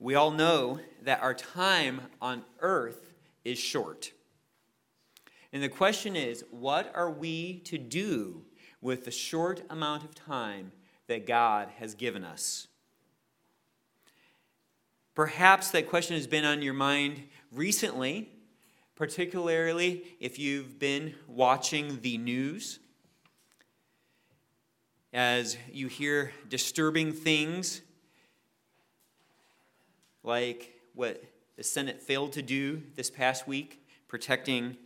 We all know that our time on earth is short. And the question is what are we to do with the short amount of time that God has given us? Perhaps that question has been on your mind recently, particularly if you've been watching the news. As you hear disturbing things like what the Senate failed to do this past week, protecting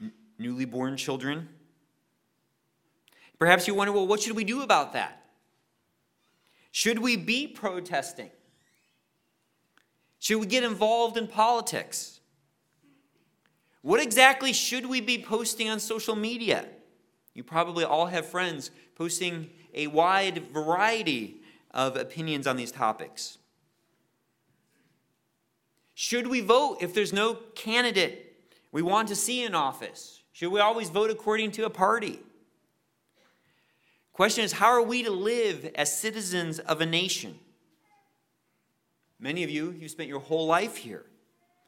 n- newly born children. Perhaps you wonder, well, what should we do about that? Should we be protesting? Should we get involved in politics? What exactly should we be posting on social media? You probably all have friends posting a wide variety of opinions on these topics. Should we vote if there's no candidate we want to see in office? Should we always vote according to a party? Question is, how are we to live as citizens of a nation? Many of you, you've spent your whole life here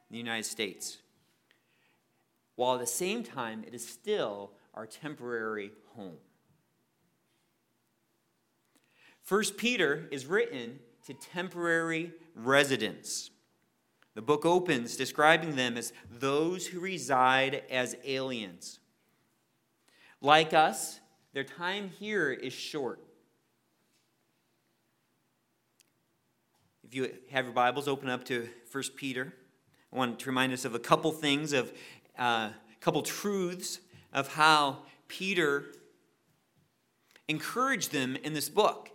in the United States, while at the same time, it is still our temporary home. First Peter is written to temporary residents. The book opens describing them as those who reside as aliens. Like us, their time here is short. If you have your Bibles, open up to 1 Peter. I want to remind us of a couple things, of a uh, couple truths of how Peter encouraged them in this book.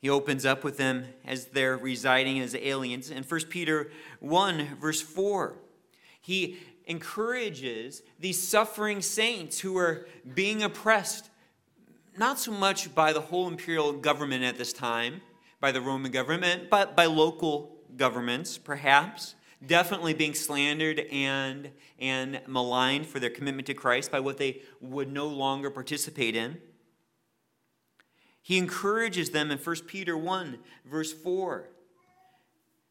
He opens up with them as they're residing as aliens. In 1 Peter 1, verse 4, he encourages these suffering saints who are being oppressed, not so much by the whole imperial government at this time, by the Roman government, but by local governments, perhaps, definitely being slandered and, and maligned for their commitment to Christ by what they would no longer participate in. He encourages them in 1 Peter 1, verse 4,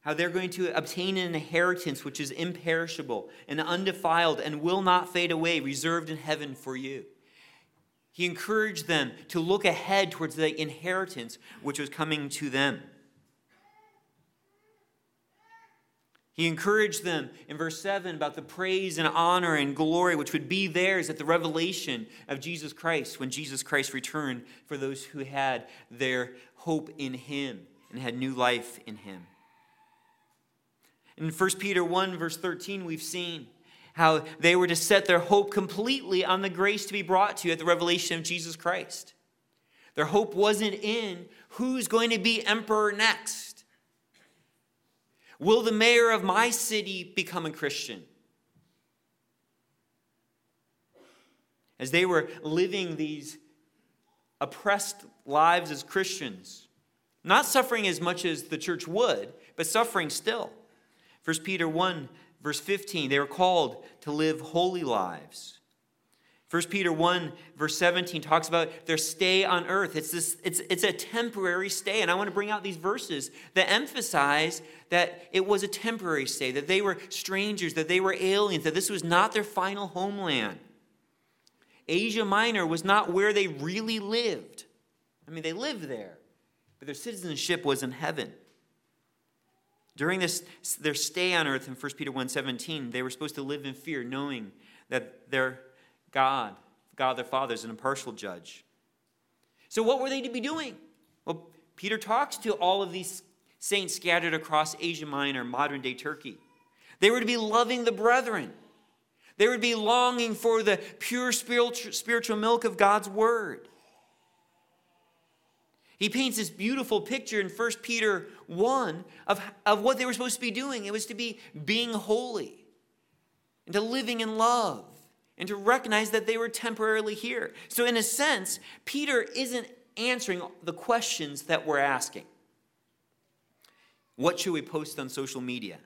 how they're going to obtain an inheritance which is imperishable and undefiled and will not fade away, reserved in heaven for you. He encouraged them to look ahead towards the inheritance which was coming to them. He encouraged them in verse 7 about the praise and honor and glory which would be theirs at the revelation of Jesus Christ when Jesus Christ returned for those who had their hope in Him and had new life in Him. In 1 Peter 1, verse 13, we've seen how they were to set their hope completely on the grace to be brought to you at the revelation of Jesus Christ. Their hope wasn't in who's going to be emperor next Will the mayor of my city become a Christian? As they were living these oppressed lives as Christians, not suffering as much as the church would, but suffering still. 1 Peter 1, verse 15, they were called to live holy lives. 1 Peter 1, verse 17 talks about their stay on earth. It's, this, it's, it's a temporary stay. And I want to bring out these verses that emphasize that it was a temporary stay, that they were strangers, that they were aliens, that this was not their final homeland. Asia Minor was not where they really lived. I mean, they lived there, but their citizenship was in heaven. During this, their stay on earth in 1 Peter 1:17, they were supposed to live in fear, knowing that their God, God their Father, is an impartial judge. So, what were they to be doing? Well, Peter talks to all of these saints scattered across Asia Minor, modern day Turkey. They were to be loving the brethren. They would be longing for the pure spiritual milk of God's word. He paints this beautiful picture in 1 Peter 1 of, of what they were supposed to be doing. It was to be being holy and to living in love and to recognize that they were temporarily here. So, in a sense, Peter isn't answering the questions that we're asking. What should we post on social media?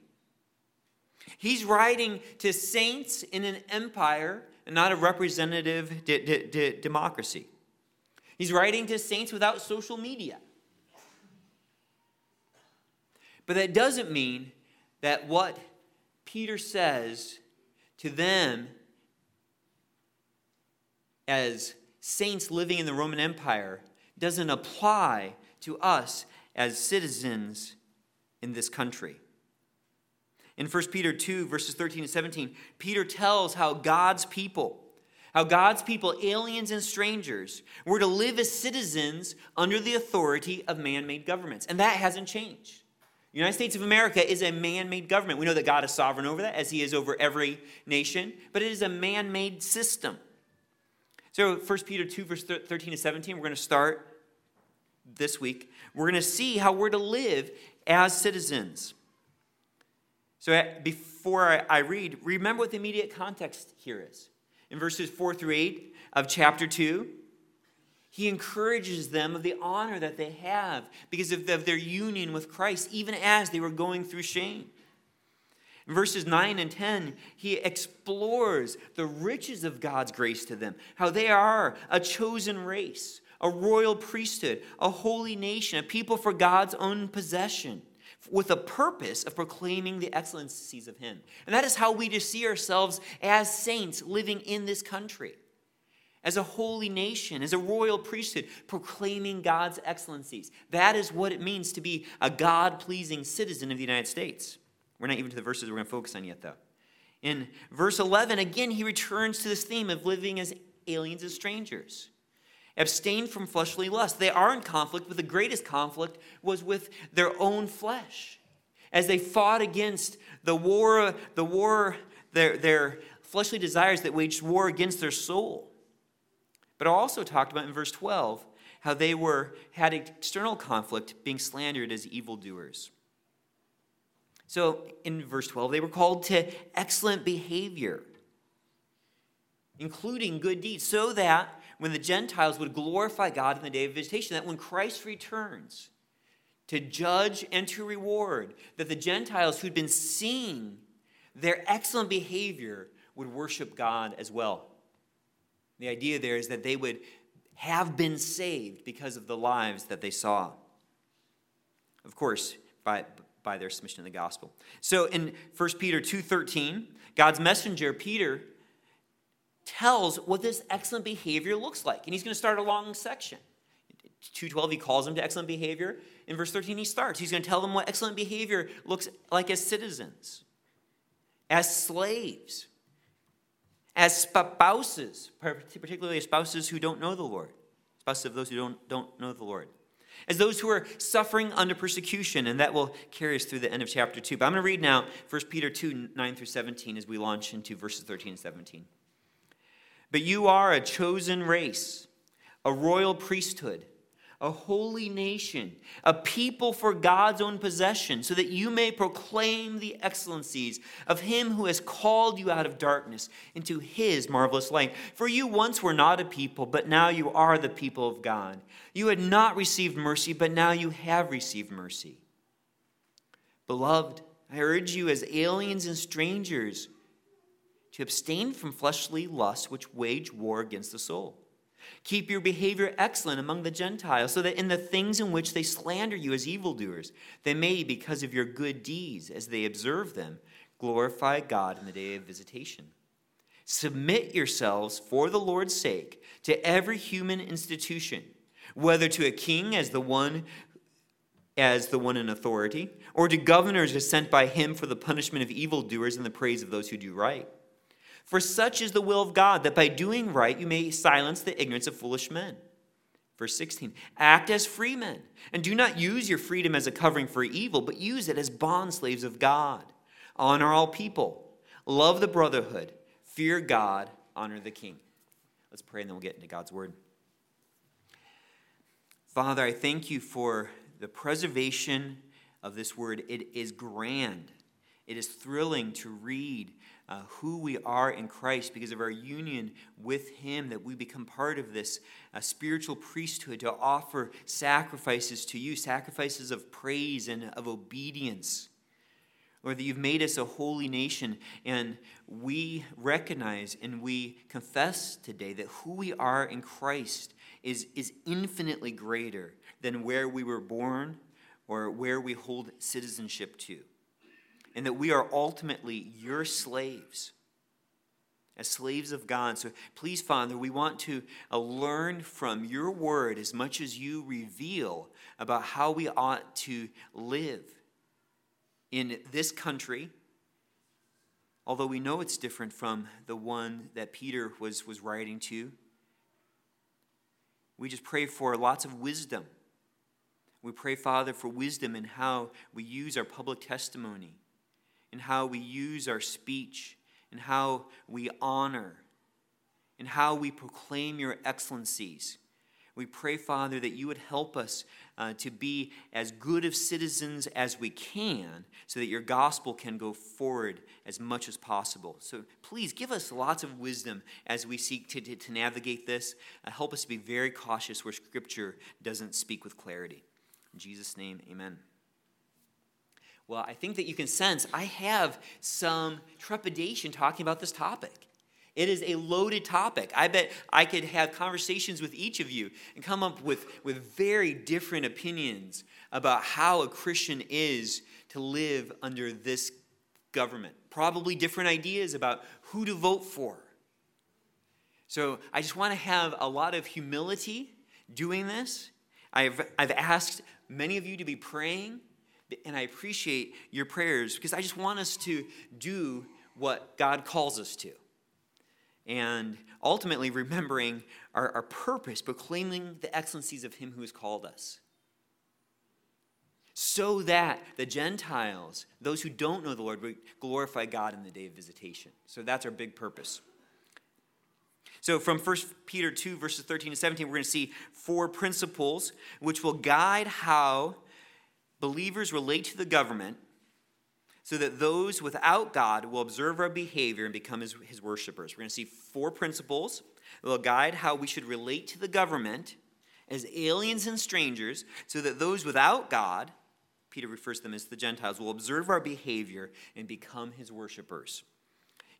He's writing to saints in an empire and not a representative de- de- de- democracy. He's writing to saints without social media. But that doesn't mean that what Peter says to them as saints living in the Roman Empire doesn't apply to us as citizens in this country. In 1 Peter 2, verses 13 and 17, Peter tells how God's people, how God's people, aliens and strangers, were to live as citizens under the authority of man made governments. And that hasn't changed. The United States of America is a man made government. We know that God is sovereign over that, as He is over every nation, but it is a man made system. So, 1 Peter 2, verse 13 to 17, we're going to start this week. We're going to see how we're to live as citizens. So, eh, before I read, remember what the immediate context here is. In verses 4 through 8 of chapter 2, he encourages them of the honor that they have because of, their union with Christ, even as they were going through shame. In verses 9 and 10, he explores the riches of God's grace to them, how they are a chosen race, a royal priesthood, a holy nation, a people for God's own possession, with a purpose of proclaiming the excellencies of Him. And that is how we just see ourselves as saints living in this country as a holy nation, as a royal priesthood, proclaiming God's excellencies. That is what it means to be a God pleasing citizen of the United States. We're not even to the verses we're going to focus on yet, though. In verse 11, again, he returns to this theme of living as aliens, as strangers. Abstain from fleshly lust. They are in conflict, but the greatest conflict was with their own flesh. As they fought against the war, the war, their, their fleshly desires that waged war against their soul. But also talked about in verse 12 how they were had external conflict being slandered as evildoers. So in verse 12, they were called to excellent behavior, including good deeds, so that when the Gentiles would glorify God in the day of visitation, that when Christ returns to judge and to reward, that the Gentiles who'd been seeing their excellent behavior would worship God as well. The idea there is that they would have been saved because of the lives that they saw. Of course, by, by their submission to the gospel. So in 1 Peter 2:13, God's messenger Peter tells what this excellent behavior looks like. And he's going to start a long section. 2:12 he calls them to excellent behavior. In verse 13 he starts. He's going to tell them what excellent behavior looks like as citizens, as slaves, as spouses, particularly spouses who don't know the Lord, spouses of those who don't, don't know the Lord, as those who are suffering under persecution, and that will carry us through the end of chapter 2. But I'm going to read now 1 Peter 2 9 through 17 as we launch into verses 13 and 17. But you are a chosen race, a royal priesthood a holy nation, a people for God's own possession, so that you may proclaim the excellencies of him who has called you out of darkness into his marvelous light. For you once were not a people, but now you are the people of God. You had not received mercy, but now you have received mercy. Beloved, I urge you as aliens and strangers to abstain from fleshly lusts which wage war against the soul Keep your behavior excellent among the Gentiles, so that in the things in which they slander you as evildoers, they may, because of your good deeds, as they observe them, glorify God in the day of visitation. Submit yourselves for the Lord's sake to every human institution, whether to a king as the one as the one in authority, or to governors as sent by him for the punishment of evildoers and the praise of those who do right. For such is the will of God, that by doing right you may silence the ignorance of foolish men. Verse 16 Act as free men, and do not use your freedom as a covering for evil, but use it as bondslaves of God. Honor all people, love the brotherhood, fear God, honor the king. Let's pray, and then we'll get into God's word. Father, I thank you for the preservation of this word. It is grand, it is thrilling to read uh, who we are in Christ because of our union with Him, that we become part of this uh, spiritual priesthood to offer sacrifices to you, sacrifices of praise and of obedience. Lord, that you've made us a holy nation, and we recognize and we confess today that who we are in Christ is, is infinitely greater than where we were born or where we hold citizenship to. And that we are ultimately your slaves, as slaves of God. So please, Father, we want to uh, learn from your word as much as you reveal about how we ought to live in this country, although we know it's different from the one that Peter was, was writing to. We just pray for lots of wisdom. We pray, Father, for wisdom in how we use our public testimony, in how we use our speech, in how we honor, in how we proclaim your excellencies. We pray, Father, that you would help us uh, to be as good of citizens as we can so that your gospel can go forward as much as possible. So please give us lots of wisdom as we seek to, to, to navigate this. Uh, help us to be very cautious where Scripture doesn't speak with clarity. In Jesus' name, amen. Well, I think that you can sense I have some trepidation talking about this topic. It is a loaded topic. I bet I could have conversations with each of you and come up with, with very different opinions about how a Christian is to live under this government. Probably different ideas about who to vote for. So I just want to have a lot of humility doing this. I've, I've asked many of you to be praying, and I appreciate your prayers because I just want us to do what God calls us to and ultimately remembering our, our purpose, proclaiming the excellencies of Him who has called us. So that the Gentiles, those who don't know the Lord, would glorify God in the day of visitation. So that's our big purpose. So, from 1 Peter 2, verses 13 to 17, we're going to see four principles which will guide how believers relate to the government so that those without God will observe our behavior and become his, his worshipers. We're going to see four principles that will guide how we should relate to the government as aliens and strangers, so that those without God, Peter refers to them as the Gentiles, will observe our behavior and become his worshipers.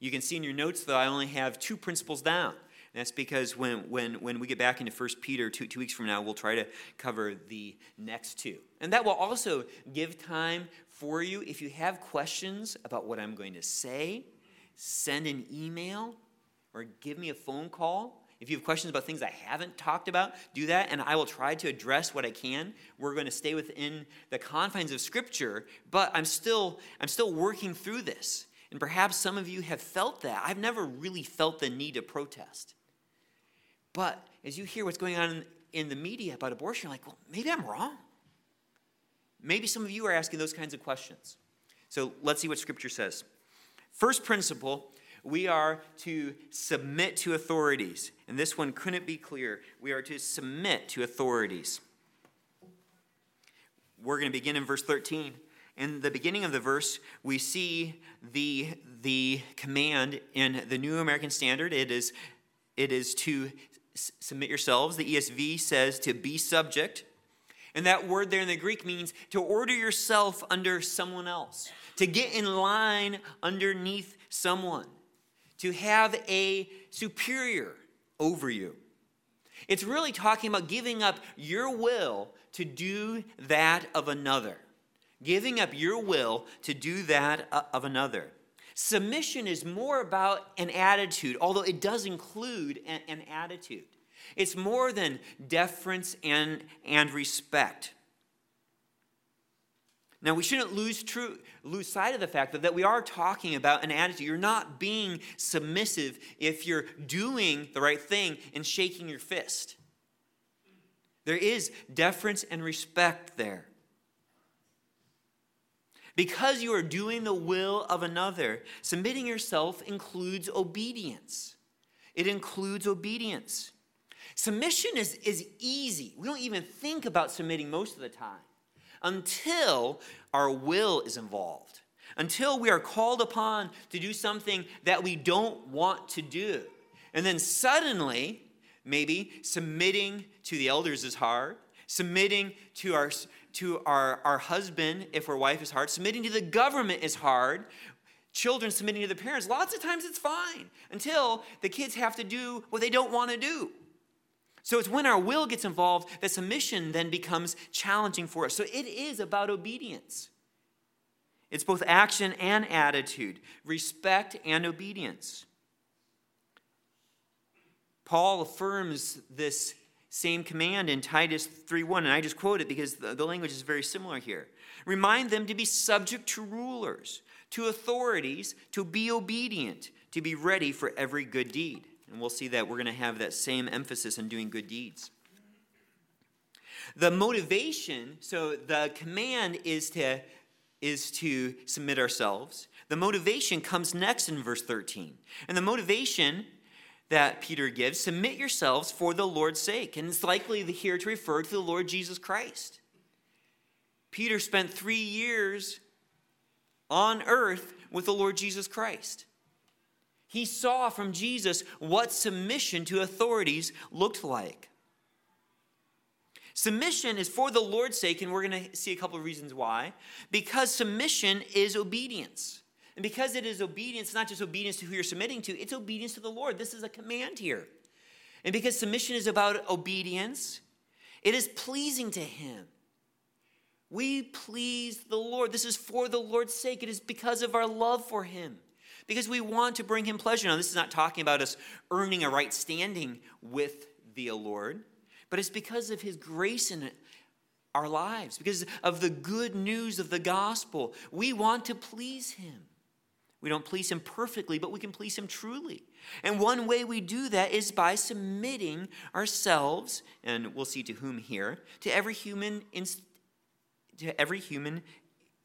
You can see in your notes that I only have two principles down. That's because when, when, when we get back into 1 Peter two, two weeks from now, we'll try to cover the next two. And that will also give time for you. If you have questions about what I'm going to say, send an email or give me a phone call. If you have questions about things I haven't talked about, do that, and I will try to address what I can. We're going to stay within the confines of Scripture, but I'm still, I'm still working through this. And perhaps some of you have felt that. I've never really felt the need to protest. But as you hear what's going on in, in the media about abortion, you're like, well, maybe I'm wrong. Maybe some of you are asking those kinds of questions. So let's see what Scripture says. First principle we are to submit to authorities. And this one couldn't be clear. We are to submit to authorities. We're going to begin in verse 13. In the beginning of the verse, we see the, the command in the New American Standard. It is, it is to submit yourselves. The ESV says to be subject. And that word there in the Greek means to order yourself under someone else, to get in line underneath someone, to have a superior over you. It's really talking about giving up your will to do that of another. Giving up your will to do that uh, of another. Submission is more about an attitude, although it does include an, an attitude. It's more than deference and, and respect. Now, we shouldn't lose, true, lose sight of the fact that, that we are talking about an attitude. You're not being submissive if you're doing the right thing and shaking your fist. There is deference and respect there. Because you are doing the will of another, submitting yourself includes obedience. It includes obedience. Submission is, is easy. We don't even think about submitting most of the time until our will is involved, until we are called upon to do something that we don't want to do. And then suddenly, maybe submitting to the elders is hard. Submitting to our to our, our husband if our wife is hard. Submitting to the government is hard. Children submitting to the parents, lots of times it's fine until the kids have to do what they don't want to do. So it's when our will gets involved that submission then becomes challenging for us. So it is about obedience. It's both action and attitude, respect and obedience. Paul affirms this same command in Titus 3:1 and I just quote it because the, the language is very similar here. Remind them to be subject to rulers, to authorities, to be obedient, to be ready for every good deed. And we'll see that we're going to have that same emphasis on doing good deeds. The motivation, so the command is to is to submit ourselves. The motivation comes next in verse 13. And the motivation that Peter gives submit yourselves for the Lord's sake. And it's likely here to refer to the Lord Jesus Christ. Peter spent three years on earth with the Lord Jesus Christ. He saw from Jesus what submission to authorities looked like. Submission is for the Lord's sake, and we're going to see a couple of reasons why. Because submission is obedience. And because it is obedience, it's not just obedience to who you're submitting to, it's obedience to the Lord. This is a command here. And because submission is about obedience, it is pleasing to Him. We please the Lord. This is for the Lord's sake. It is because of our love for Him because we want to bring him pleasure. Now, this is not talking about us earning a right standing with the Lord, but it's because of his grace in our lives, because of the good news of the gospel. We want to please him. We don't please him perfectly, but we can please him truly. And one way we do that is by submitting ourselves, and we'll see to whom here, to every human, inst- to every human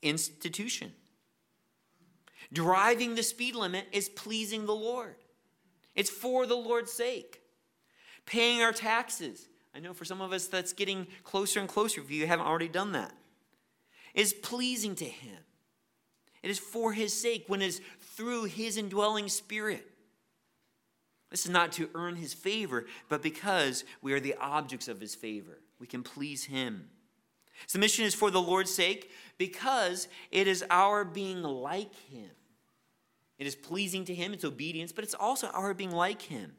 institution. Driving the speed limit is pleasing the Lord, it's for the Lord's sake. Paying our taxes. I know for some of us that's getting closer and closer if you haven't already done that. Is pleasing to Him. It is for His sake when it is through His indwelling Spirit. This is not to earn His favor, but because we are the objects of His favor. We can please Him. Submission is for the Lord's sake because it is our being like Him. It is pleasing to Him, it's obedience, but it's also our being like Him.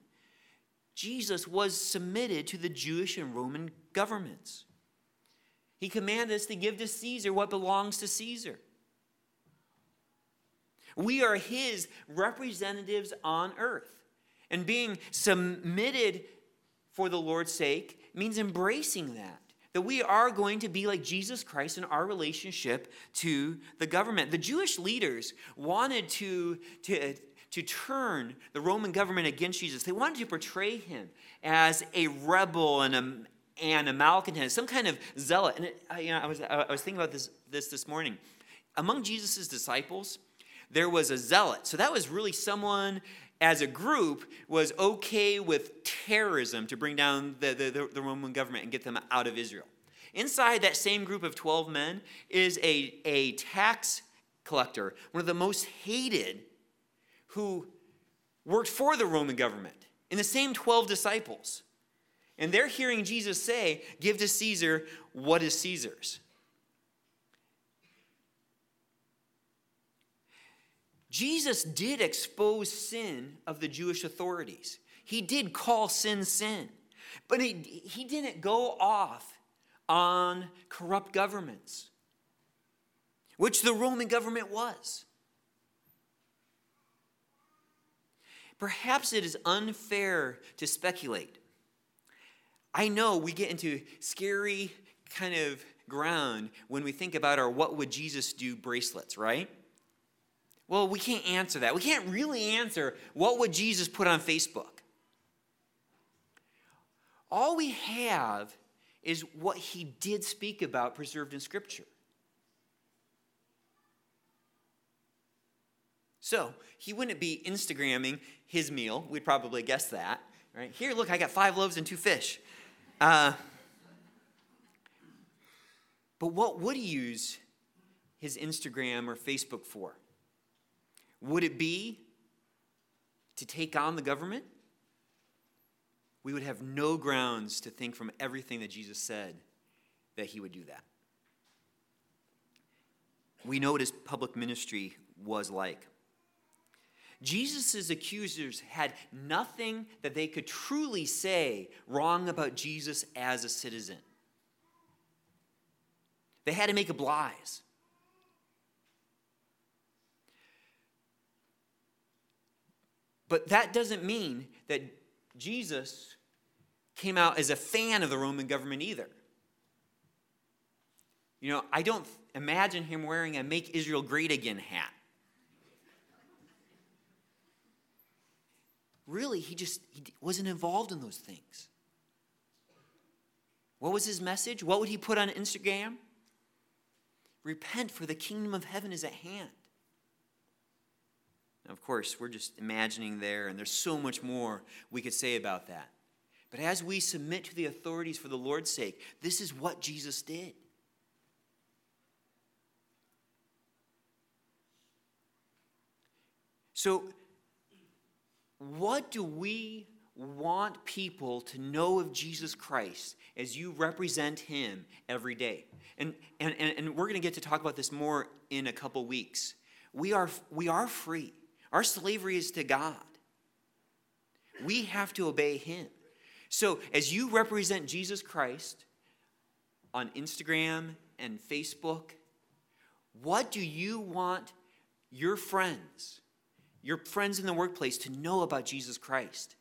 Jesus was submitted to the Jewish and Roman governments. He commanded us to give to Caesar what belongs to Caesar. We are His representatives on earth. And being submitted for the Lord's sake means embracing that that we are going to be like Jesus Christ in our relationship to the government. The Jewish leaders wanted to, to, to turn the Roman government against Jesus. They wanted to portray him as a rebel and a, and a malcontent, some kind of zealot. And it, you know, I, was, I was thinking about this, this this morning. Among Jesus' disciples, there was a zealot. So that was really someone as a group was okay with terrorism to bring down the, the, the, Roman government and get them out of Israel. Inside that same group of 12 men is a, a tax collector, one of the most hated, who worked for the Roman government in the same 12 disciples. And they're hearing Jesus say, Give to Caesar what is Caesar's. Jesus did expose sin of the Jewish authorities. He did call sin sin. But he, he didn't go off on corrupt governments, which the Roman government was. Perhaps it is unfair to speculate. I know we get into scary kind of ground when we think about our what would Jesus do bracelets, right? Well, we can't answer that. We can't really answer what would Jesus put on Facebook. All we have is what he did speak about preserved in Scripture. So he wouldn't be Instagramming his meal. We'd probably guess that. Right? Here, look, I got five loaves and two fish. Uh, but what would he use his Instagram or Facebook for? Would it be to take on the government? We would have no grounds to think from everything that Jesus said that he would do that. We know what his public ministry was like. Jesus' accusers had nothing that they could truly say wrong about Jesus as a citizen. They had to make up lies. But that doesn't mean that Jesus came out as a fan of the Roman government either. You know, I don't imagine him wearing a Make Israel Great Again hat. Really, he just he wasn't involved in those things. What was his message? What would he put on Instagram? Repent, for the kingdom of heaven is at hand. Now, of course, we're just imagining there, and there's so much more we could say about that. But as we submit to the authorities for the Lord's sake, this is what Jesus did. So, what do we want people to know of Jesus Christ as you represent him every day? And, and, and we're going to get to talk about this more in a couple weeks. We are, we are free, our slavery is to God. We have to obey him. So, as you represent Jesus Christ on Instagram and Facebook, what do you want your friends, your friends in the workplace to know about Jesus Christ.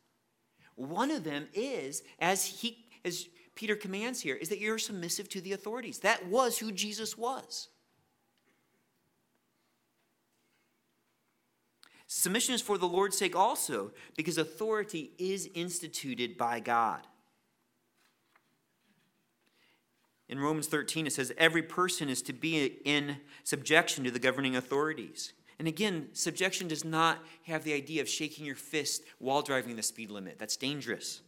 One of them is, as he as Peter commands here, is that you're submissive to the authorities. That was who Jesus was. Submission is for the Lord's sake also, because authority is instituted by God. In Romans 13, it says, Every person is to be in subjection to the governing authorities. And again, subjection does not have the idea of shaking your fist while driving the speed limit. That's dangerous.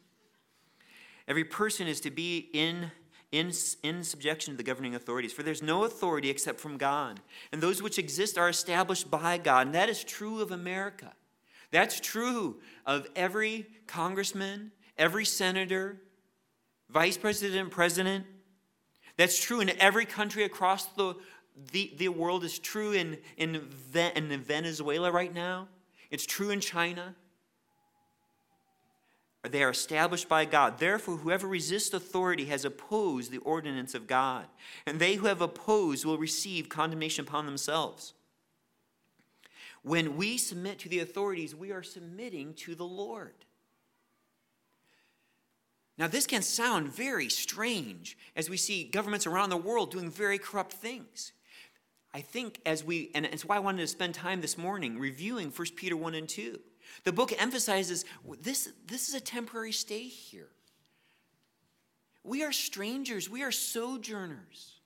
Every person is to be in, in, in subjection to the governing authorities, for there's no authority except from God. And those which exist are established by God. And that is true of America. That's true of every congressman, every senator, vice president, president. That's true in every country across the, the, the world is true in, in, in Venezuela right now, it's true in China. They are established by God. Therefore, whoever resists authority has opposed the ordinance of God, and they who have opposed will receive condemnation upon themselves. When we submit to the authorities, we are submitting to the Lord. Now, this can sound very strange as we see governments around the world doing very corrupt things. I think as we, and it's why I wanted to spend time this morning reviewing 1 Peter 1 and 2. The book emphasizes this, this is a temporary stay here. We are strangers, we are sojourners.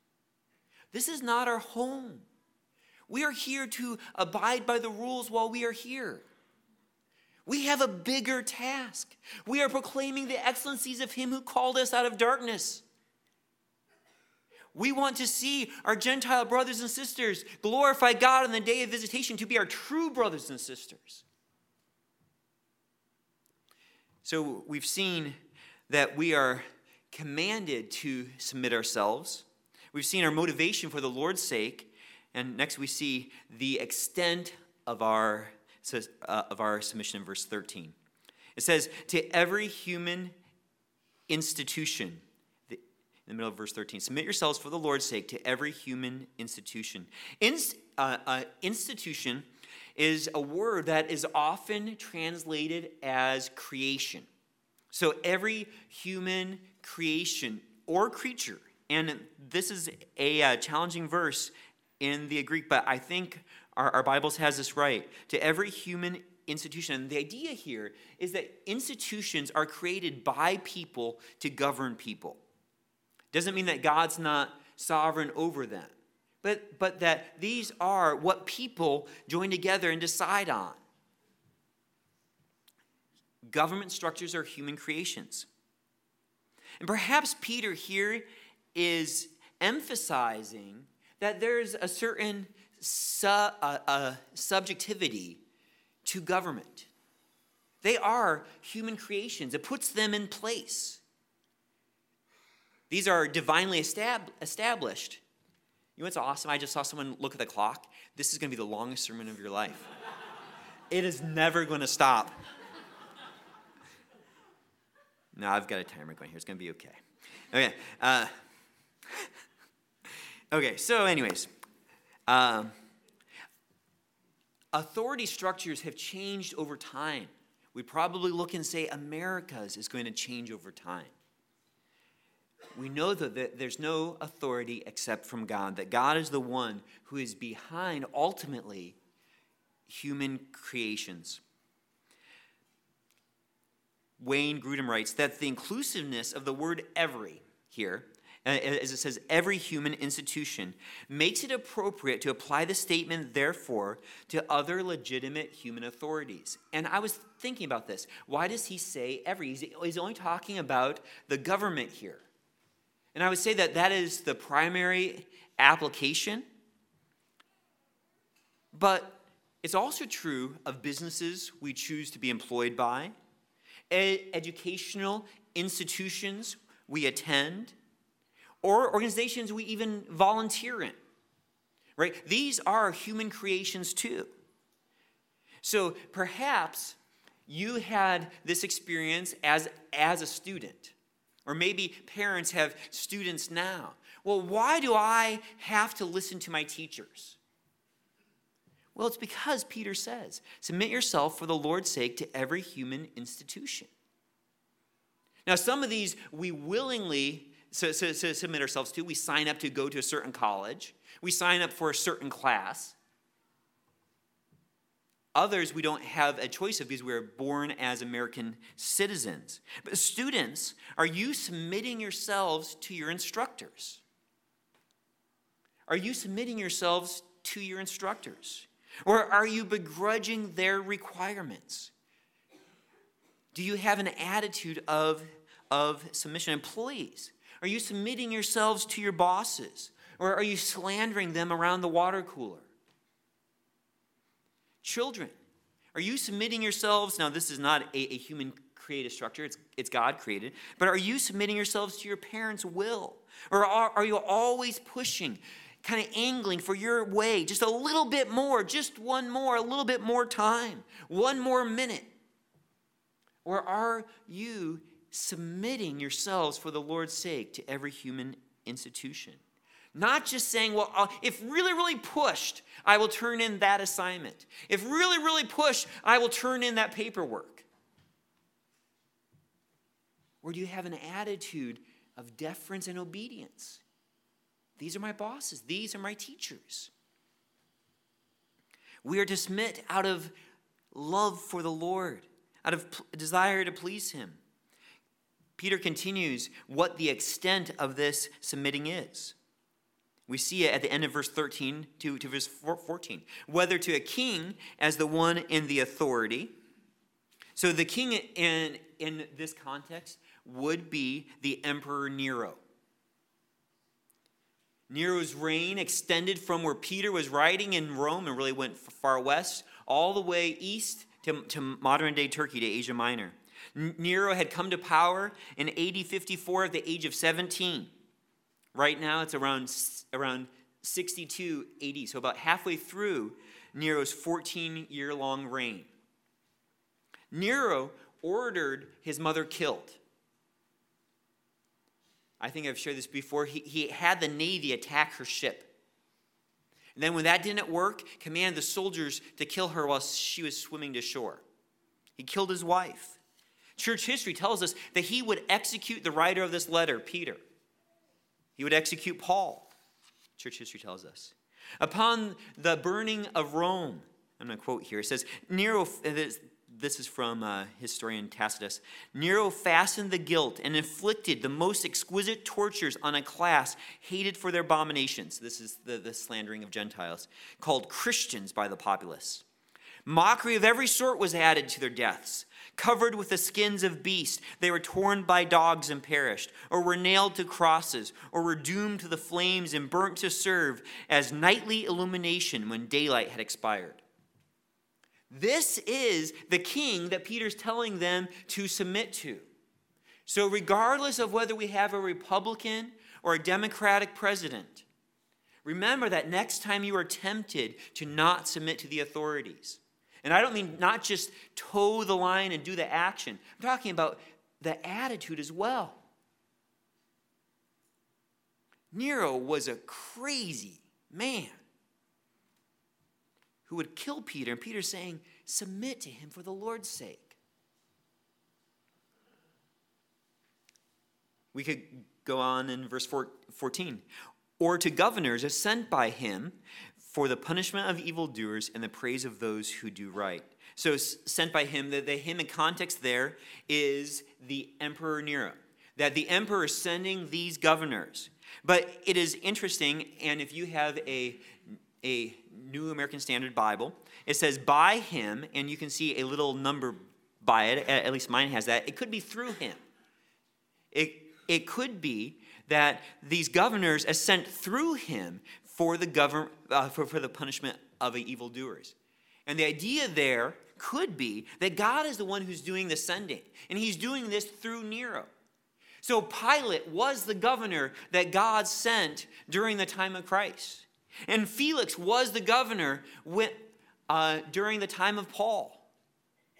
This is not our home. We are here to abide by the rules while we are here. We have a bigger task. We are proclaiming the excellencies of Him who called us out of darkness we want to see our Gentile brothers and sisters glorify God on the day of visitation to be our true brothers and sisters. So we've seen that we are commanded to submit ourselves. We've seen our motivation for the Lord's sake. And next we see the extent of our, uh, of our submission in verse 13. It says, To every human institution in the middle of verse 13. Submit yourselves for the Lord's sake to every human institution. In, uh, uh, institution is a word that is often translated as creation. So every human creation or creature, and this is a uh, challenging verse in the Greek, but I think our, our Bibles has this right. To every human institution. And the idea here is that institutions are created by people to govern people. Doesn't mean that God's not sovereign over them, but, but that these are what people join together and decide on. Government structures are human creations. And perhaps Peter here is emphasizing that there's a certain su- uh, uh, subjectivity to government. They are human creations, it puts them in place. These are divinely estab- established. You know what's awesome? I just saw someone look at the clock. This is going to be the longest sermon of your life. it is never going to stop. No, I've got a timer going here. It's going to be okay. Okay. Uh, okay, so, anyways, um, authority structures have changed over time. We probably look and say America's is going to change over time. We know that there's no authority except from God, that God is the one who is behind ultimately human creations. Wayne Grudem writes that the inclusiveness of the word every here, uh, uh, as it says, every human institution, makes it appropriate to apply the statement, therefore, to other legitimate human authorities. And I was thinking about this. Why does he say every? He's only talking about the government here. And I would say that that is the primary application. But it's also true of businesses we choose to be employed by, educational institutions we attend, or organizations we even volunteer in. Right? These are human creations too. So perhaps you had this experience as, as a student or maybe parents have students now. Well, why do I have to listen to my teachers? Well, it's because Peter says, submit yourself for the Lord's sake to every human institution. Now, some of these we willingly so, so, so submit ourselves to. We sign up to go to a certain college, we sign up for a certain class. Others we don't have a choice of because we are born as American citizens. But students, are you submitting yourselves to your instructors? Are you submitting yourselves to your instructors? Or are you begrudging their requirements? Do you have an attitude of, of submission? Employees, are you submitting yourselves to your bosses? Or are you slandering them around the water cooler? Children, are you submitting yourselves? Now, this is not a, a human created structure, it's, it's God created, but are you submitting yourselves to your parents' will? Or are, are you always pushing, kind of angling for your way just a little bit more, just one more, a little bit more time, one more minute? Or are you submitting yourselves for the Lord's sake to every human institution? Not just saying, well, uh, if really, really pushed, I will turn in that assignment. If really, really pushed, I will turn in that paperwork. Or do you have an attitude of deference and obedience? These are my bosses, these are my teachers. We are to submit out of love for the Lord, out of desire to please Him. Peter continues what the extent of this submitting is. We see it at the end of verse 13 to, to verse 14. Whether to a king as the one in the authority. So the king in, in this context would be the Emperor Nero. Nero's reign extended from where Peter was writing in Rome and really went far west, all the way east to, to modern day Turkey, to Asia Minor. Nero had come to power in AD 54 at the age of 17. Right now, it's around, around 62 AD, so about halfway through Nero's 14 year long reign. Nero ordered his mother killed. I think I've shared this before. He, he had the Navy attack her ship. And then, when that didn't work, commanded the soldiers to kill her while she was swimming to shore. He killed his wife. Church history tells us that he would execute the writer of this letter, Peter. He would execute Paul, church history tells us. Upon the burning of Rome, I'm going to quote here, it says, Nero, this is from uh, historian Tacitus, Nero fastened the guilt and inflicted the most exquisite tortures on a class hated for their abominations. This is the, the slandering of Gentiles, called Christians by the populace. Mockery of every sort was added to their deaths. Covered with the skins of beasts, they were torn by dogs and perished, or were nailed to crosses, or were doomed to the flames and burnt to serve as nightly illumination when daylight had expired. This is the king that Peter's telling them to submit to. So, regardless of whether we have a Republican or a Democratic president, remember that next time you are tempted to not submit to the authorities, and I don't mean not just toe the line and do the action, I'm talking about the attitude as well. Nero was a crazy man who would kill Peter, and Peter's saying, Submit to him for the Lord's sake. We could go on in verse 14. Or to governors sent by him for the punishment of evildoers and the praise of those who do right. So, sent by him, the, the him in context there is the Emperor Nero. That the emperor is sending these governors. But it is interesting, and if you have a, a New American Standard Bible, it says by him, and you can see a little number by it, at least mine has that. It could be through him. It, it could be that these governors are sent through him for the, govern, uh, for, for the punishment of the evildoers. And the idea there could be that God is the one who's doing the sending, and he's doing this through Nero. So Pilate was the governor that God sent during the time of Christ. And Felix was the governor when, uh, during the time of Paul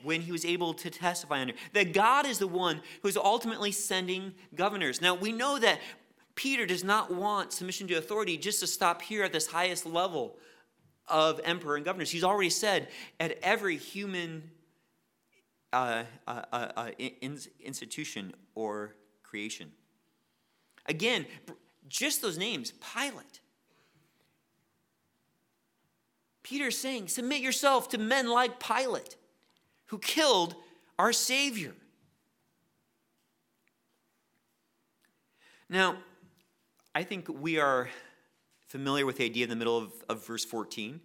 when he was able to testify under. That God is the one who is ultimately sending governors. Now, we know that Peter does not want submission to authority just to stop here at this highest level of emperor and governors. He's already said at every human uh, uh, uh, uh in, institution or creation. Again, just those names Pilate. Peter's saying, Submit yourself to men like Pilate who killed our Savior. Now, I think we are familiar with the idea in the middle of, of verse 14.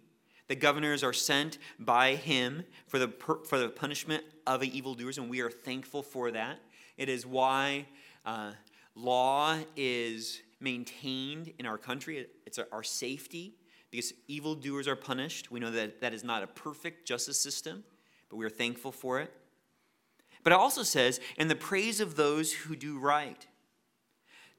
The governors are sent by him for the, for the punishment of evildoers, and we are thankful for that. It is why uh, law is maintained in our country, it's our safety, because evildoers are punished. We know that that is not a perfect justice system but we are thankful for it. But it also says, in the praise of those who do right.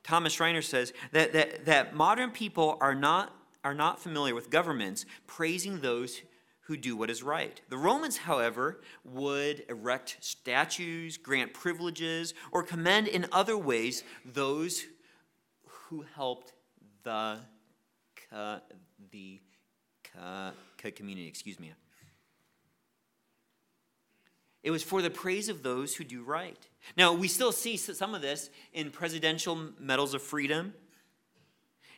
Thomas Schreiner says that, that, that modern people are not, are not familiar with governments praising those who do what is right. The Romans, however, would erect statues, grant privileges, or commend in other ways those who helped the, the community. Excuse me. It was for the praise of those who do right. Now, we still see some of this in presidential medals of freedom,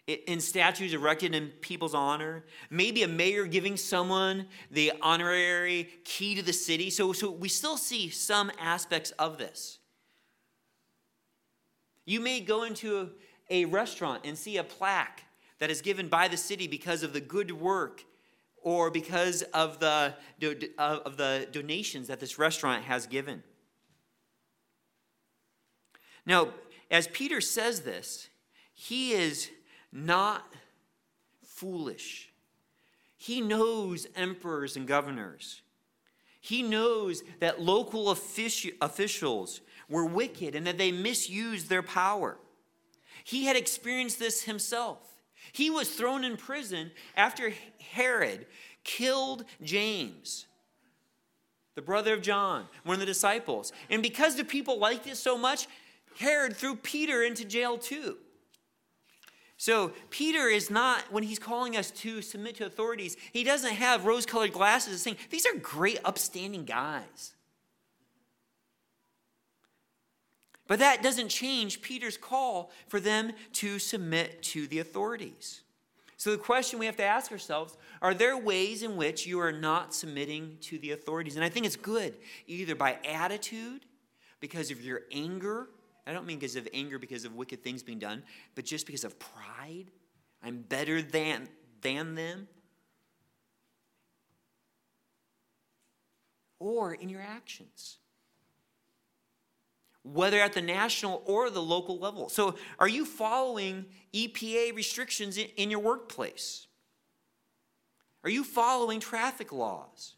in statues erected in people's honor, maybe a mayor giving someone the honorary key to the city. So, so we still see some aspects of this. You may go into a, a restaurant and see a plaque that is given by the city because of the good work or because of the, of the donations that this restaurant has given. Now, as Peter says this, he is not foolish. He knows emperors and governors. He knows that local officials were wicked and that they misused their power. He had experienced this himself. He was thrown in prison after Herod killed James, the brother of John, one of the disciples. And because the people liked it so much, Herod threw Peter into jail too. So, Peter is not, when he's calling us to submit to authorities, he doesn't have rose colored glasses saying, These are great, upstanding guys. But that doesn't change Peter's call for them to submit to the authorities. So the question we have to ask ourselves are there ways in which you are not submitting to the authorities? And I think it's good, either by attitude, because of your anger. I don't mean because of anger because of wicked things being done, but just because of pride. I'm better than, than them. Or in your actions whether at the national or the local level. So, are you following EPA restrictions in, your workplace? Are you following traffic laws?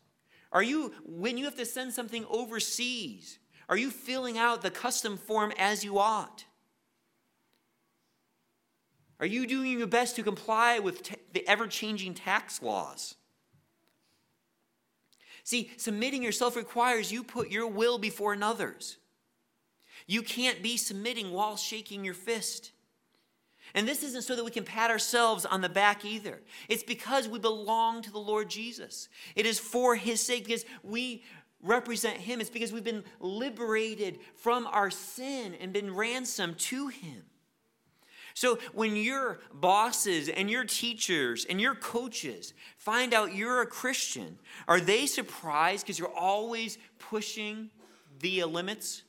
Are you, when you have to send something overseas, Are you filling out the custom form as you ought? Are you doing your best to comply with t- the ever changing tax laws? See, submitting yourself requires you put your will before another's. You can't be submitting while shaking your fist. And this isn't so that we can pat ourselves on the back either. It's because we belong to the Lord Jesus. It is for his sake because we represent him. It's because we've been liberated from our sin and been ransomed to him. So when your bosses and your teachers and your coaches find out you're a Christian, are they surprised because you're always pushing the limits?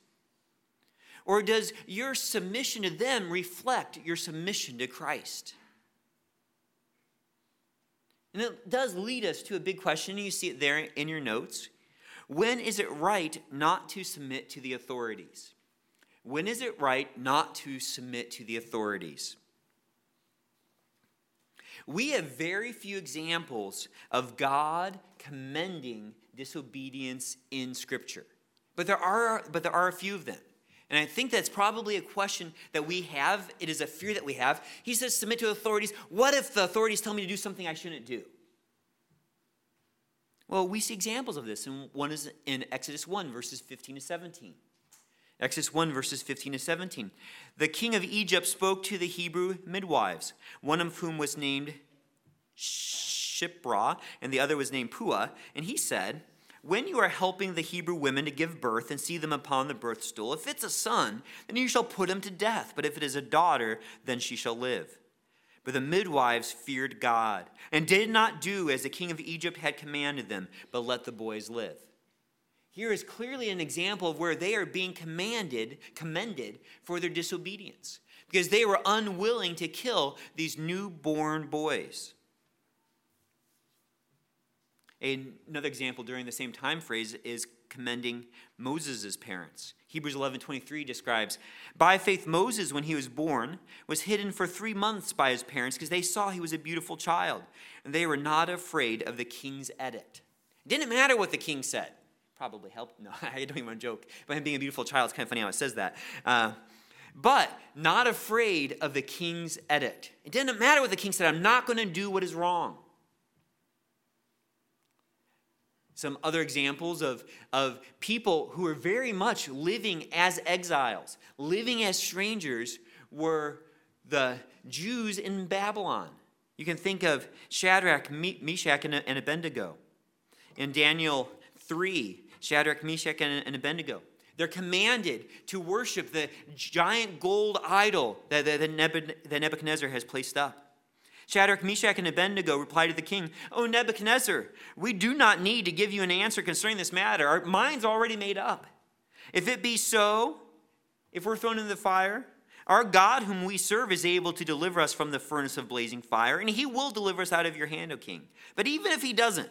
Or does your submission to them reflect your submission to Christ? And it does lead us to a big question. and You see it there in your notes. When is it right not to submit to the authorities? When is it right not to submit to the authorities? We have very few examples of God commending disobedience in Scripture, but there are, but there are a few of them. And I think that's probably a question that we have. It is a fear that we have. He says, submit to authorities. What if the authorities tell me to do something I shouldn't do? Well, we see examples of this, and one is in Exodus 1, verses 15 to 17. Exodus 1, verses 15 to 17. The king of Egypt spoke to the Hebrew midwives, one of whom was named Shiphrah, and the other was named Puah, and he said, when you are helping the Hebrew women to give birth and see them upon the birth stool, if it's a son, then you shall put him to death. But if it is a daughter, then she shall live. But the midwives feared God and did not do as the king of Egypt had commanded them, but let the boys live. Here is clearly an example of where they are being commanded, commended for their disobedience, because they were unwilling to kill these newborn boys. Another example during the same time phrase is commending Moses' parents. Hebrews 11:23 describes, "By faith Moses when he was born was hidden for 3 months by his parents because they saw he was a beautiful child, and they were not afraid of the king's edict." It didn't matter what the king said. Probably helped. No, I don't even want to joke. But him being a beautiful child, it's kind of funny how it says that. Uh, but not afraid of the king's edict. It didn't matter what the king said. I'm not going to do what is wrong some other examples of, of people who are very much living as exiles, living as strangers, were the Jews in Babylon. You can think of Shadrach, Meshach, and Abednego. In Daniel 3, Shadrach, Meshach, and Abednego. They're commanded to worship the giant gold idol that Nebuchadnezzar has placed up. Shadrach, Meshach, and Abednego replied to the king, O Nebuchadnezzar, we do not need to give you an answer concerning this matter. Our mind's already made up. If it be so, if we're thrown into the fire, our God, whom we serve, is able to deliver us from the furnace of blazing fire, and he will deliver us out of your hand, O king. But even if he doesn't,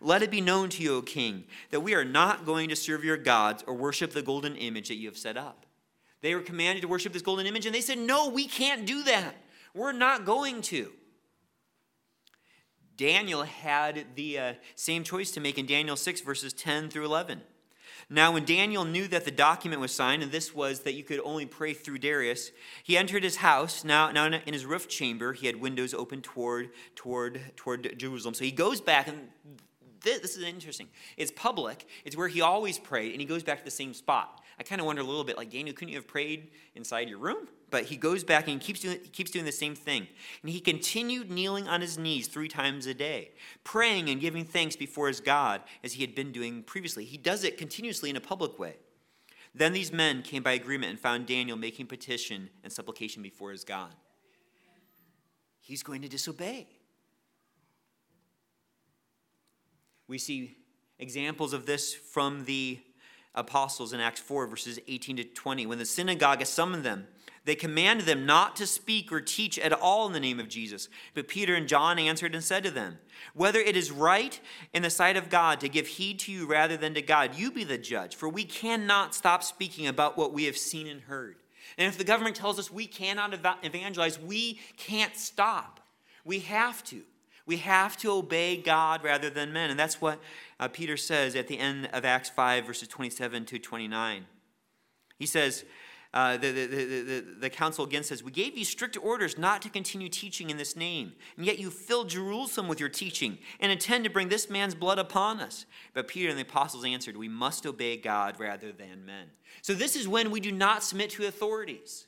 let it be known to you, O king, that we are not going to serve your gods or worship the golden image that you have set up. They were commanded to worship this golden image, and they said, No, we can't do that. We're not going to. Daniel had the uh, same choice to make in Daniel 6, verses 10 through 11. Now, when Daniel knew that the document was signed, and this was that you could only pray through Darius, he entered his house. Now, now in his roof chamber, he had windows open toward, toward, toward Jerusalem. So he goes back, and this, this is interesting. It's public, it's where he always prayed, and he goes back to the same spot. I kind of wonder a little bit like, Daniel, couldn't you have prayed inside your room? But he goes back and keeps doing, he keeps doing the same thing. And he continued kneeling on his knees three times a day, praying and giving thanks before his God as he had been doing previously. He does it continuously in a public way. Then these men came by agreement and found Daniel making petition and supplication before his God. He's going to disobey. We see examples of this from the apostles in Acts 4, verses 18 to 20. When the synagogue summoned them, they commanded them not to speak or teach at all in the name of Jesus. But Peter and John answered and said to them, Whether it is right in the sight of God to give heed to you rather than to God, you be the judge, for we cannot stop speaking about what we have seen and heard. And if the government tells us we cannot evangelize, we can't stop. We have to. We have to obey God rather than men. And that's what uh, Peter says at the end of Acts 5, verses 27 to 29. He says, uh, the, the, the, the, council again says, We gave you strict orders not to continue teaching in this name, and yet you filled Jerusalem with your teaching and intend to bring this man's blood upon us. But Peter and the apostles answered, We must obey God rather than men. So this is when we do not submit to authorities.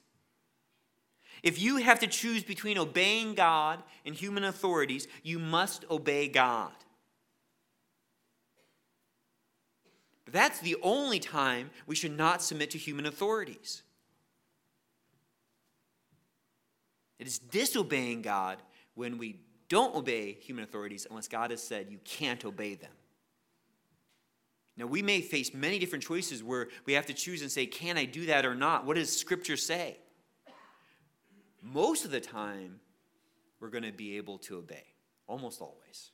If you have to choose between obeying God and human authorities, you must obey God. That's the only time we should not submit to human authorities. It is disobeying God when we don't obey human authorities unless God has said you can't obey them. Now, we may face many different choices where we have to choose and say, can I do that or not? What does Scripture say? Most of the time, we're going to be able to obey, almost always,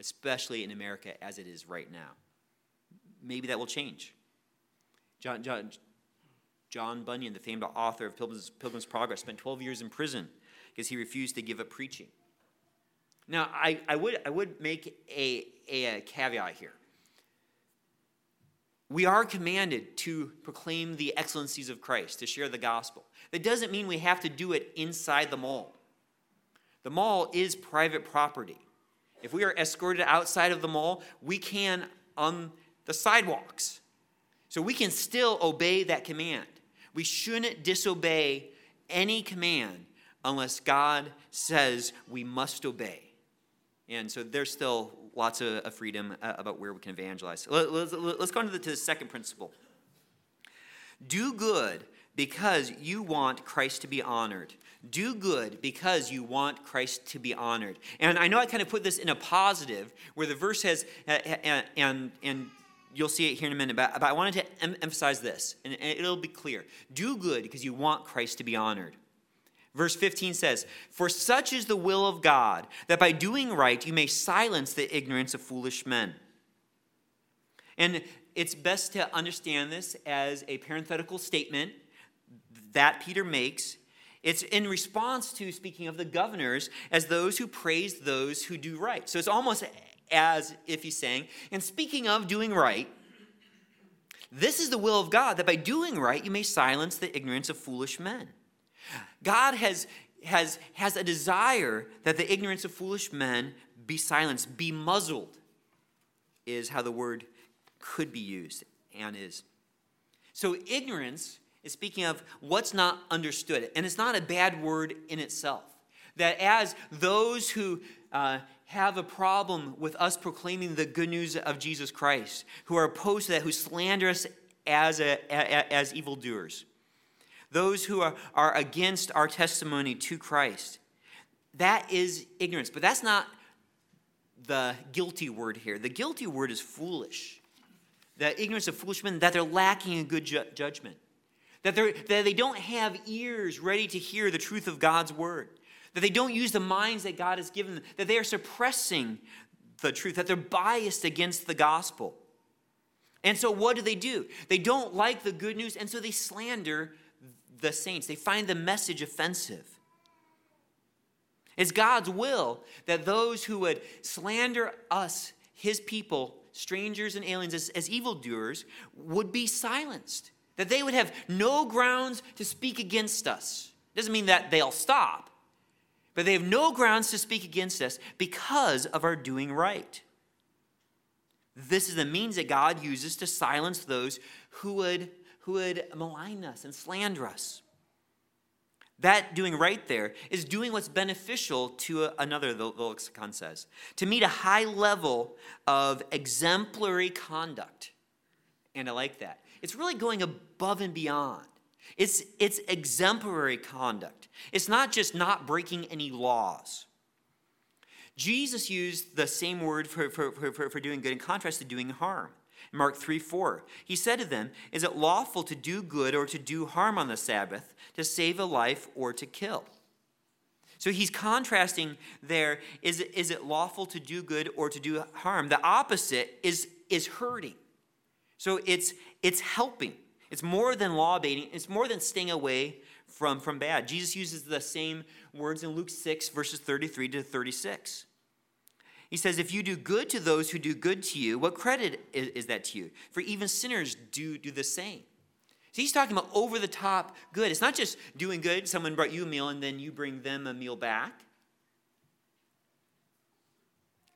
especially in America as it is right now. Maybe that will change. John, John, John Bunyan, the famed author of Pilgrim's, Pilgrim's Progress, spent 12 years in prison because he refused to give up preaching. Now, I, I, would, I would make a, a, a caveat here. We are commanded to proclaim the excellencies of Christ, to share the gospel. That doesn't mean we have to do it inside the mall. The mall is private property. If we are escorted outside of the mall, we can on the sidewalks. So we can still obey that command. We shouldn't disobey any command unless God says we must obey. And so there's still lots of freedom uh, about where we can evangelize. Let's go on to the, to the second principle. Do good because you want Christ to be honored. Do good because you want Christ to be honored. And I know I kind of put this in a positive where the verse says, and, and, and you'll see it here in a minute, but, but I wanted to em- emphasize this, and it'll be clear. Do good because you want Christ to be honored. Verse 15 says, For such is the will of God, that by doing right you may silence the ignorance of foolish men. And it's best to understand this as a parenthetical statement that Peter makes. It's in response to speaking of the governors as those who praise those who do right. So it's almost as if he's saying, and speaking of doing right, this is the will of God, that by doing right you may silence the ignorance of foolish men. God has, has, has a desire that the ignorance of foolish men be silenced, be muzzled, is how the word could be used and is. So, ignorance is speaking of what's not understood, and it's not a bad word in itself. That as those who uh, have a problem with us proclaiming the good news of Jesus Christ, who are opposed to that, who slander us as, a, as evildoers, those who are, are against our testimony to Christ. That is ignorance. But that's not the guilty word here. The guilty word is foolish. The ignorance of foolish men, that they're lacking in good ju- judgment. That, that they don't have ears ready to hear the truth of God's word. That they don't use the minds that God has given them. That they are suppressing the truth. That they're biased against the gospel. And so, what do they do? They don't like the good news, and so they slander the saints. They find the message offensive. It's God's will that those who would slander us, his people, strangers and aliens, as, as evildoers, would be silenced. That they would have no grounds to speak against us. Doesn't mean that they'll stop, but they have no grounds to speak against us because of our doing right. This is the means that God uses to silence those who would who would malign us and slander us. That doing right there is doing what's beneficial to another, the lexicon says, to meet a high level of exemplary conduct. And I like that. It's really going above and beyond. It's, it's exemplary conduct. It's not just not breaking any laws. Jesus used the same word for, for, for, for doing good in contrast to doing harm. Mark 3 4. He said to them, Is it lawful to do good or to do harm on the Sabbath, to save a life or to kill? So he's contrasting there is it, is it lawful to do good or to do harm? The opposite is, is hurting. So it's, it's helping. It's more than law baiting, it's more than staying away from, from bad. Jesus uses the same words in Luke 6, verses 33 to 36. He says, If you do good to those who do good to you, what credit is, that to you? For even sinners do do the same. So he's talking about over the top good. It's not just doing good, someone brought you a meal and then you bring them a meal back.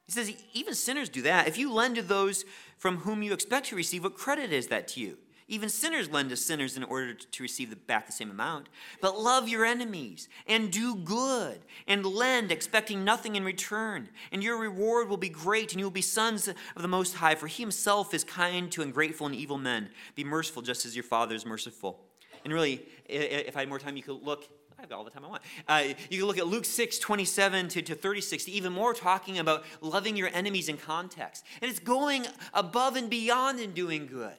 He says, even sinners do that. If you lend to those from whom you expect to receive, what credit is that to you? Even sinners lend to sinners in order to receive back the same amount. But love your enemies and do good and lend, expecting nothing in return. And your reward will be great, and you will be sons of the Most High, for He Himself is kind to ungrateful and evil men. Be merciful just as your Father is merciful. And really, if I had more time, you could look. I've got all the time I want. Uh, you can look at Luke 6, 27 to, to 36, even more talking about loving your enemies in context. And it's going above and beyond in doing good.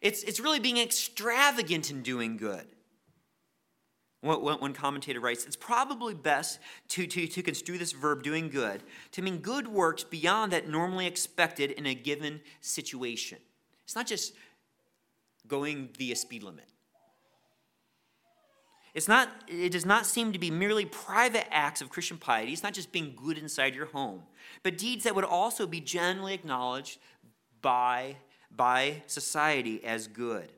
It's, it's really being extravagant in doing good. One commentator writes, it's probably best to, to, to construe this verb, doing good, to mean good works beyond that normally expected in a given situation. It's not just going the speed limit. It's not, it does not seem to be merely private acts of Christian piety. It's not just being good inside your home, but deeds that would also be generally acknowledged by by society as good.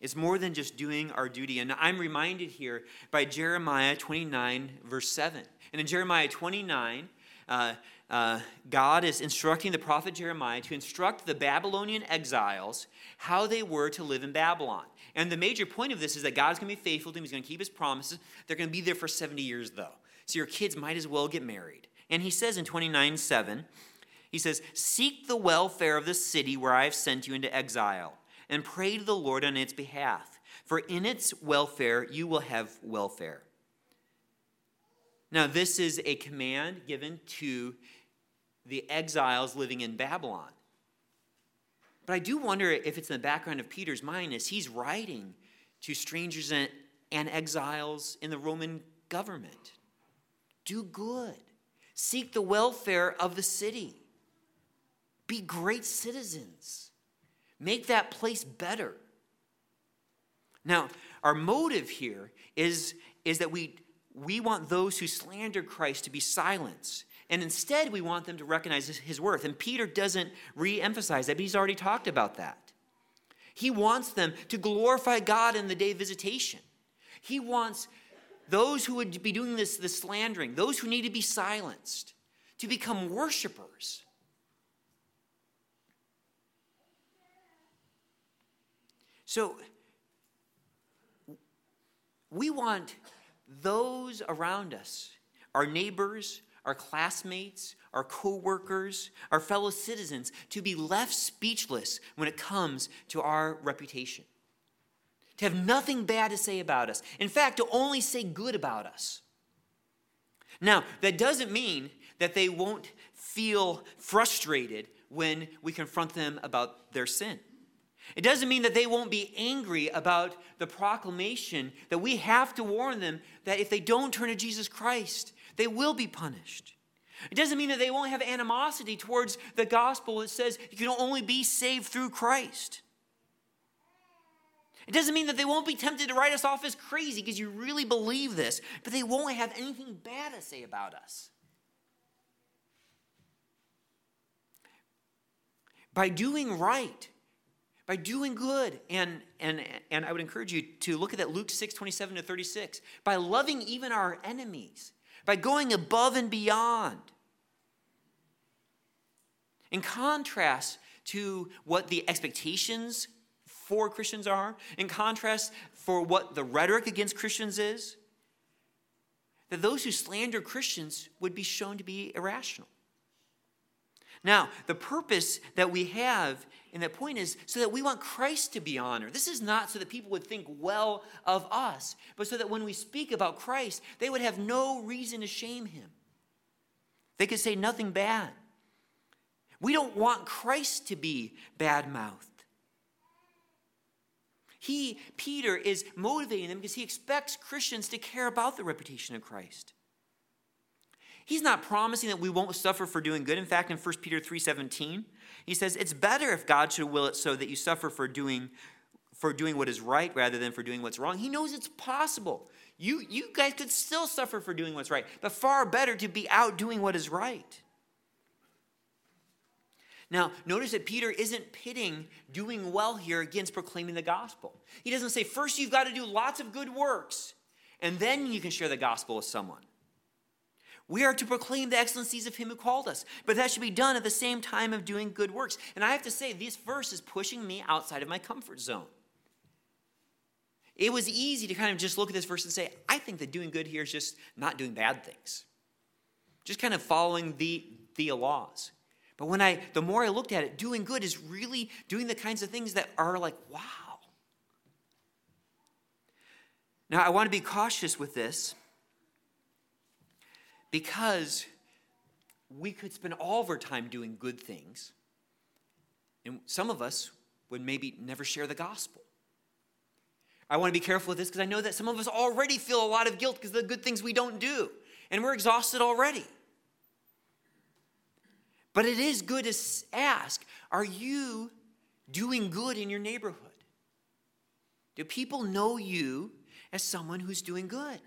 It's more than just doing our duty. And I'm reminded here by Jeremiah 29, verse 7. And in Jeremiah 29, uh, uh, God is instructing the prophet Jeremiah to instruct the Babylonian exiles how they were to live in Babylon. And the major point of this is that God's going to be faithful to him. He's going to keep His promises. They're going to be there for 70 years, though. So your kids might as well get married. And He says in 29 7, he says, Seek the welfare of the city where I have sent you into exile, and pray to the Lord on its behalf, for in its welfare you will have welfare. Now, this is a command given to the exiles living in Babylon. But I do wonder if it's in the background of Peter's mind as he's writing to strangers and, and exiles in the Roman government. Do good, seek the welfare of the city. Be great citizens. Make that place better. Now, our motive here is, is that we, we want those who slander Christ to be silenced. And instead, we want them to recognize his worth. And Peter doesn't re emphasize that, but he's already talked about that. He wants them to glorify God in the day of visitation. He wants those who would be doing this, this slandering, those who need to be silenced, to become worshipers So we want those around us, our neighbors, our classmates, our coworkers, our fellow citizens, to be left speechless when it comes to our reputation. To have nothing bad to say about us. In fact, to only say good about us. Now, that doesn't mean that they won't feel frustrated when we confront them about their sin. It doesn't mean that they won't be angry about the proclamation that we have to warn them that if they don't turn to Jesus Christ, they will be punished. It doesn't mean that they won't have animosity towards the gospel that says you can only be saved through Christ. It doesn't mean that they won't be tempted to write us off as crazy because you really believe this, but they won't have anything bad to say about us. By doing right, by doing good. And, and, and I would encourage you to look at that Luke 6 27 to 36. By loving even our enemies, by going above and beyond. In contrast to what the expectations for Christians are, in contrast for what the rhetoric against Christians is, that those who slander Christians would be shown to be irrational. Now, the purpose that we have in the point is so that we want Christ to be honored. This is not so that people would think well of us, but so that when we speak about Christ, they would have no reason to shame him. They could say nothing bad. We don't want Christ to be bad mouthed. He, Peter, is motivating them because he expects Christians to care about the reputation of Christ. He's not promising that we won't suffer for doing good. In fact, in 1 Peter 3:17, he says, "It's better if God should will it so that you suffer for doing for doing what is right rather than for doing what's wrong." He knows it's possible. You you guys could still suffer for doing what's right, but far better to be out doing what is right. Now, notice that Peter isn't pitting doing well here against proclaiming the gospel. He doesn't say, first you've got to do lots of good works, and then you can share the gospel with someone. We are to proclaim the excellencies of him who called us, but that should be done at the same time of doing good works. And I have to say, this verse is pushing me outside of my comfort zone. It was easy to kind of just look at this verse and say, I think that doing good here is just not doing bad things, just kind of following the, the laws. But when I, the more I looked at it, doing good is really doing the kinds of things that are like, wow. Now, I want to be cautious with this because we could spend all of our time doing good things, and some of us would maybe never share the gospel. I want to be careful with this because I know that some of us already feel a lot of guilt because of the good things we don't do, and we're exhausted already. But it is good to ask are you doing good in your neighborhood? Do people know you as someone who's doing good?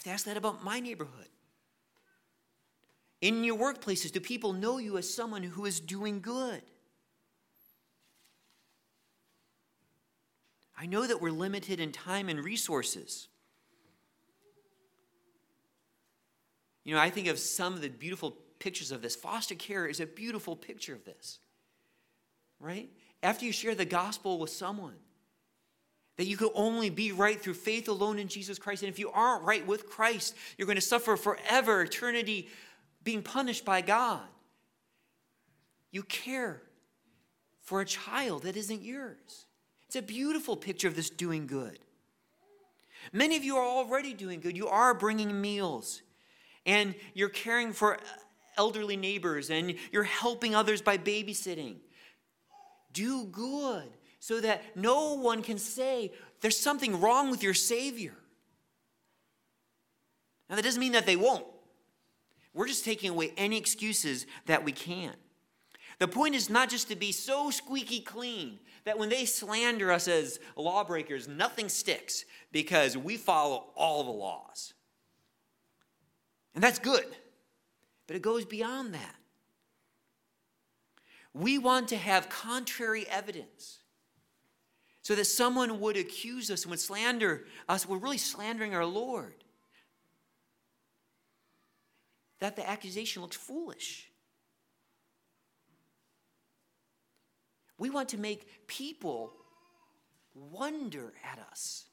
Have to ask that about my neighborhood. In your workplaces, do people know you as someone who is doing good? I know that we're limited in time and resources. You know, I think of some of the beautiful pictures of this. Foster care is a beautiful picture of this, right? After you share the gospel with someone, that you can only be right through faith alone in Jesus Christ. And if you aren't right with Christ, you're going to suffer forever, eternity, being punished by God. You care for a child that isn't yours. It's a beautiful picture of this doing good. Many of you are already doing good. You are bringing meals and you're caring for elderly neighbors and you're helping others by babysitting. Do good so that no one can say there's something wrong with your Savior. Now, that doesn't mean that they won't. We're just taking away any excuses that we can. The point is not just to be so squeaky clean that when they slander us as lawbreakers, nothing sticks because we follow all the laws. And that's good. But it goes beyond that. We want to have contrary evidence so that someone would accuse us and would slander us. We're really slandering our Lord. That the accusation looks foolish. We want to make people wonder at us.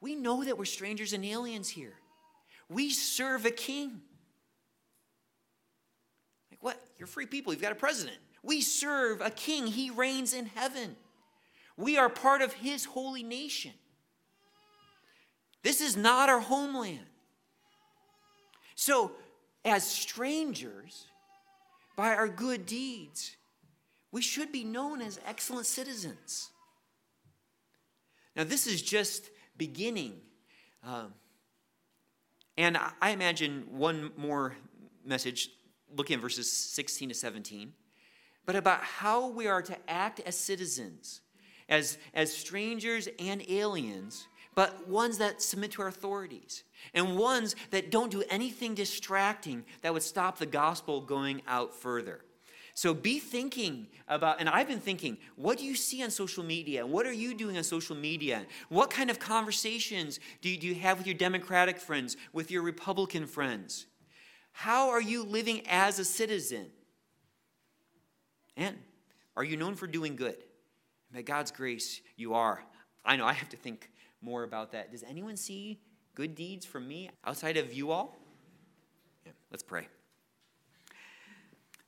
We know that we're strangers and aliens here. We serve a king. Like, what? You're free people. You've got a president. We serve a king. He reigns in heaven. We are part of his holy nation. This is not our homeland. So, as strangers, by our good deeds, we should be known as excellent citizens. Now, this is just beginning. Um, and I imagine one more message looking at verses 16 to 17, but about how we are to act as citizens, as, as strangers and aliens, but ones that submit to our authorities, and ones that don't do anything distracting that would stop the gospel going out further. So be thinking about, and I've been thinking, what do you see on social media? What are you doing on social media? What kind of conversations do you, do you have with your Democratic friends, with your Republican friends? How are you living as a citizen? And are you known for doing good? By God's grace, you are. I know I have to think more about that. Does anyone see good deeds from me outside of you all? Yeah, let's pray.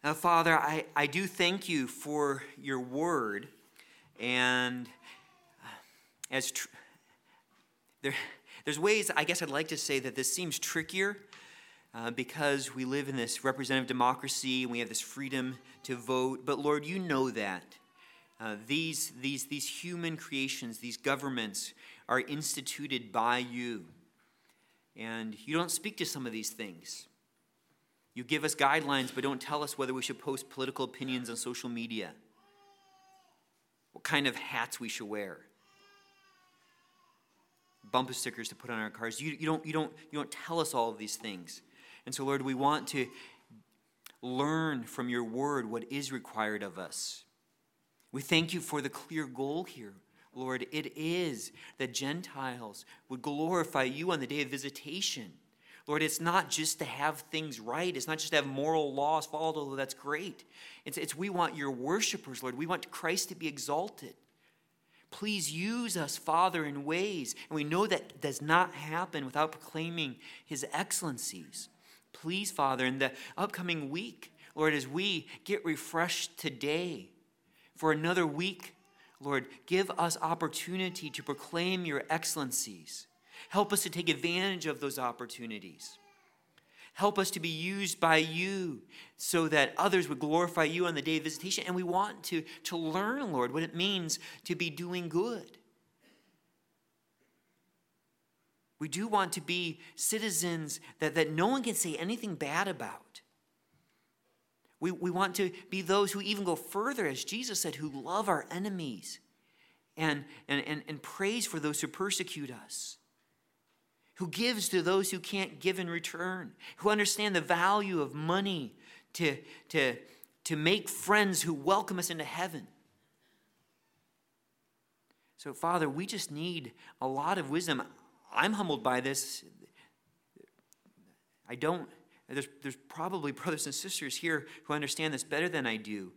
Now, Father, I, I do thank you for your word. And as tr- there, there's ways, I guess I'd like to say that this seems trickier uh, because we live in this representative democracy and we have this freedom to vote. But Lord, you know that. Uh, these, these, these human creations, these governments, are instituted by you. And you don't speak to some of these things. You give us guidelines, but don't tell us whether we should post political opinions on social media, what kind of hats we should wear, bumper stickers to put on our cars. You, you, don't, you, don't, you don't tell us all of these things. And so, Lord, we want to learn from your word what is required of us. We thank you for the clear goal here, Lord. It is that Gentiles would glorify you on the day of visitation. Lord, it's not just to have things right. It's not just to have moral laws followed, although that's great. It's, it's we want your worshipers, Lord. We want Christ to be exalted. Please use us, Father, in ways, and we know that does not happen without proclaiming his excellencies. Please, Father, in the upcoming week, Lord, as we get refreshed today for another week, Lord, give us opportunity to proclaim your excellencies. Help us to take advantage of those opportunities. Help us to be used by you so that others would glorify you on the day of visitation. And we want to, to learn, Lord, what it means to be doing good. We do want to be citizens that, that no one can say anything bad about. We, we want to be those who even go further, as Jesus said, who love our enemies and, and, and, and praise for those who persecute us who gives to those who can't give in return, who understand the value of money to, to, to make friends who welcome us into heaven. So, Father, we just need a lot of wisdom. I'm humbled by this. I don't, there's, there's probably brothers and sisters here who understand this better than I do.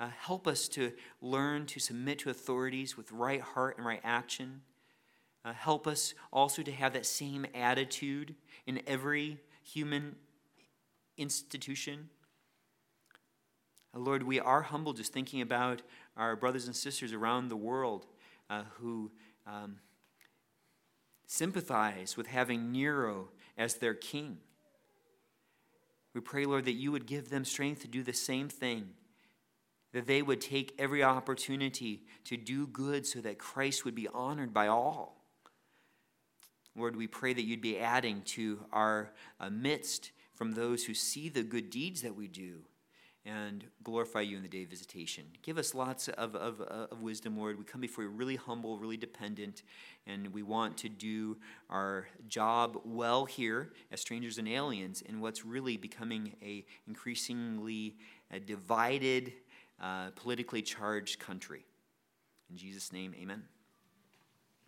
Uh, help us to learn to submit to authorities with right heart and right action. Uh, help us also to have that same attitude in every human institution. Uh, Lord, we are humble just thinking about our brothers and sisters around the world uh, who um, sympathize with having Nero as their king. We pray, Lord, that you would give them strength to do the same thing, that they would take every opportunity to do good so that Christ would be honored by all. Lord, we pray that you'd be adding to our uh, midst from those who see the good deeds that we do and glorify you in the day of visitation. Give us lots of, of, of wisdom, Lord. We come before you really humble, really dependent, and we want to do our job well here as strangers and aliens in what's really becoming a increasingly uh, divided, uh, politically charged country. In Jesus' name, amen.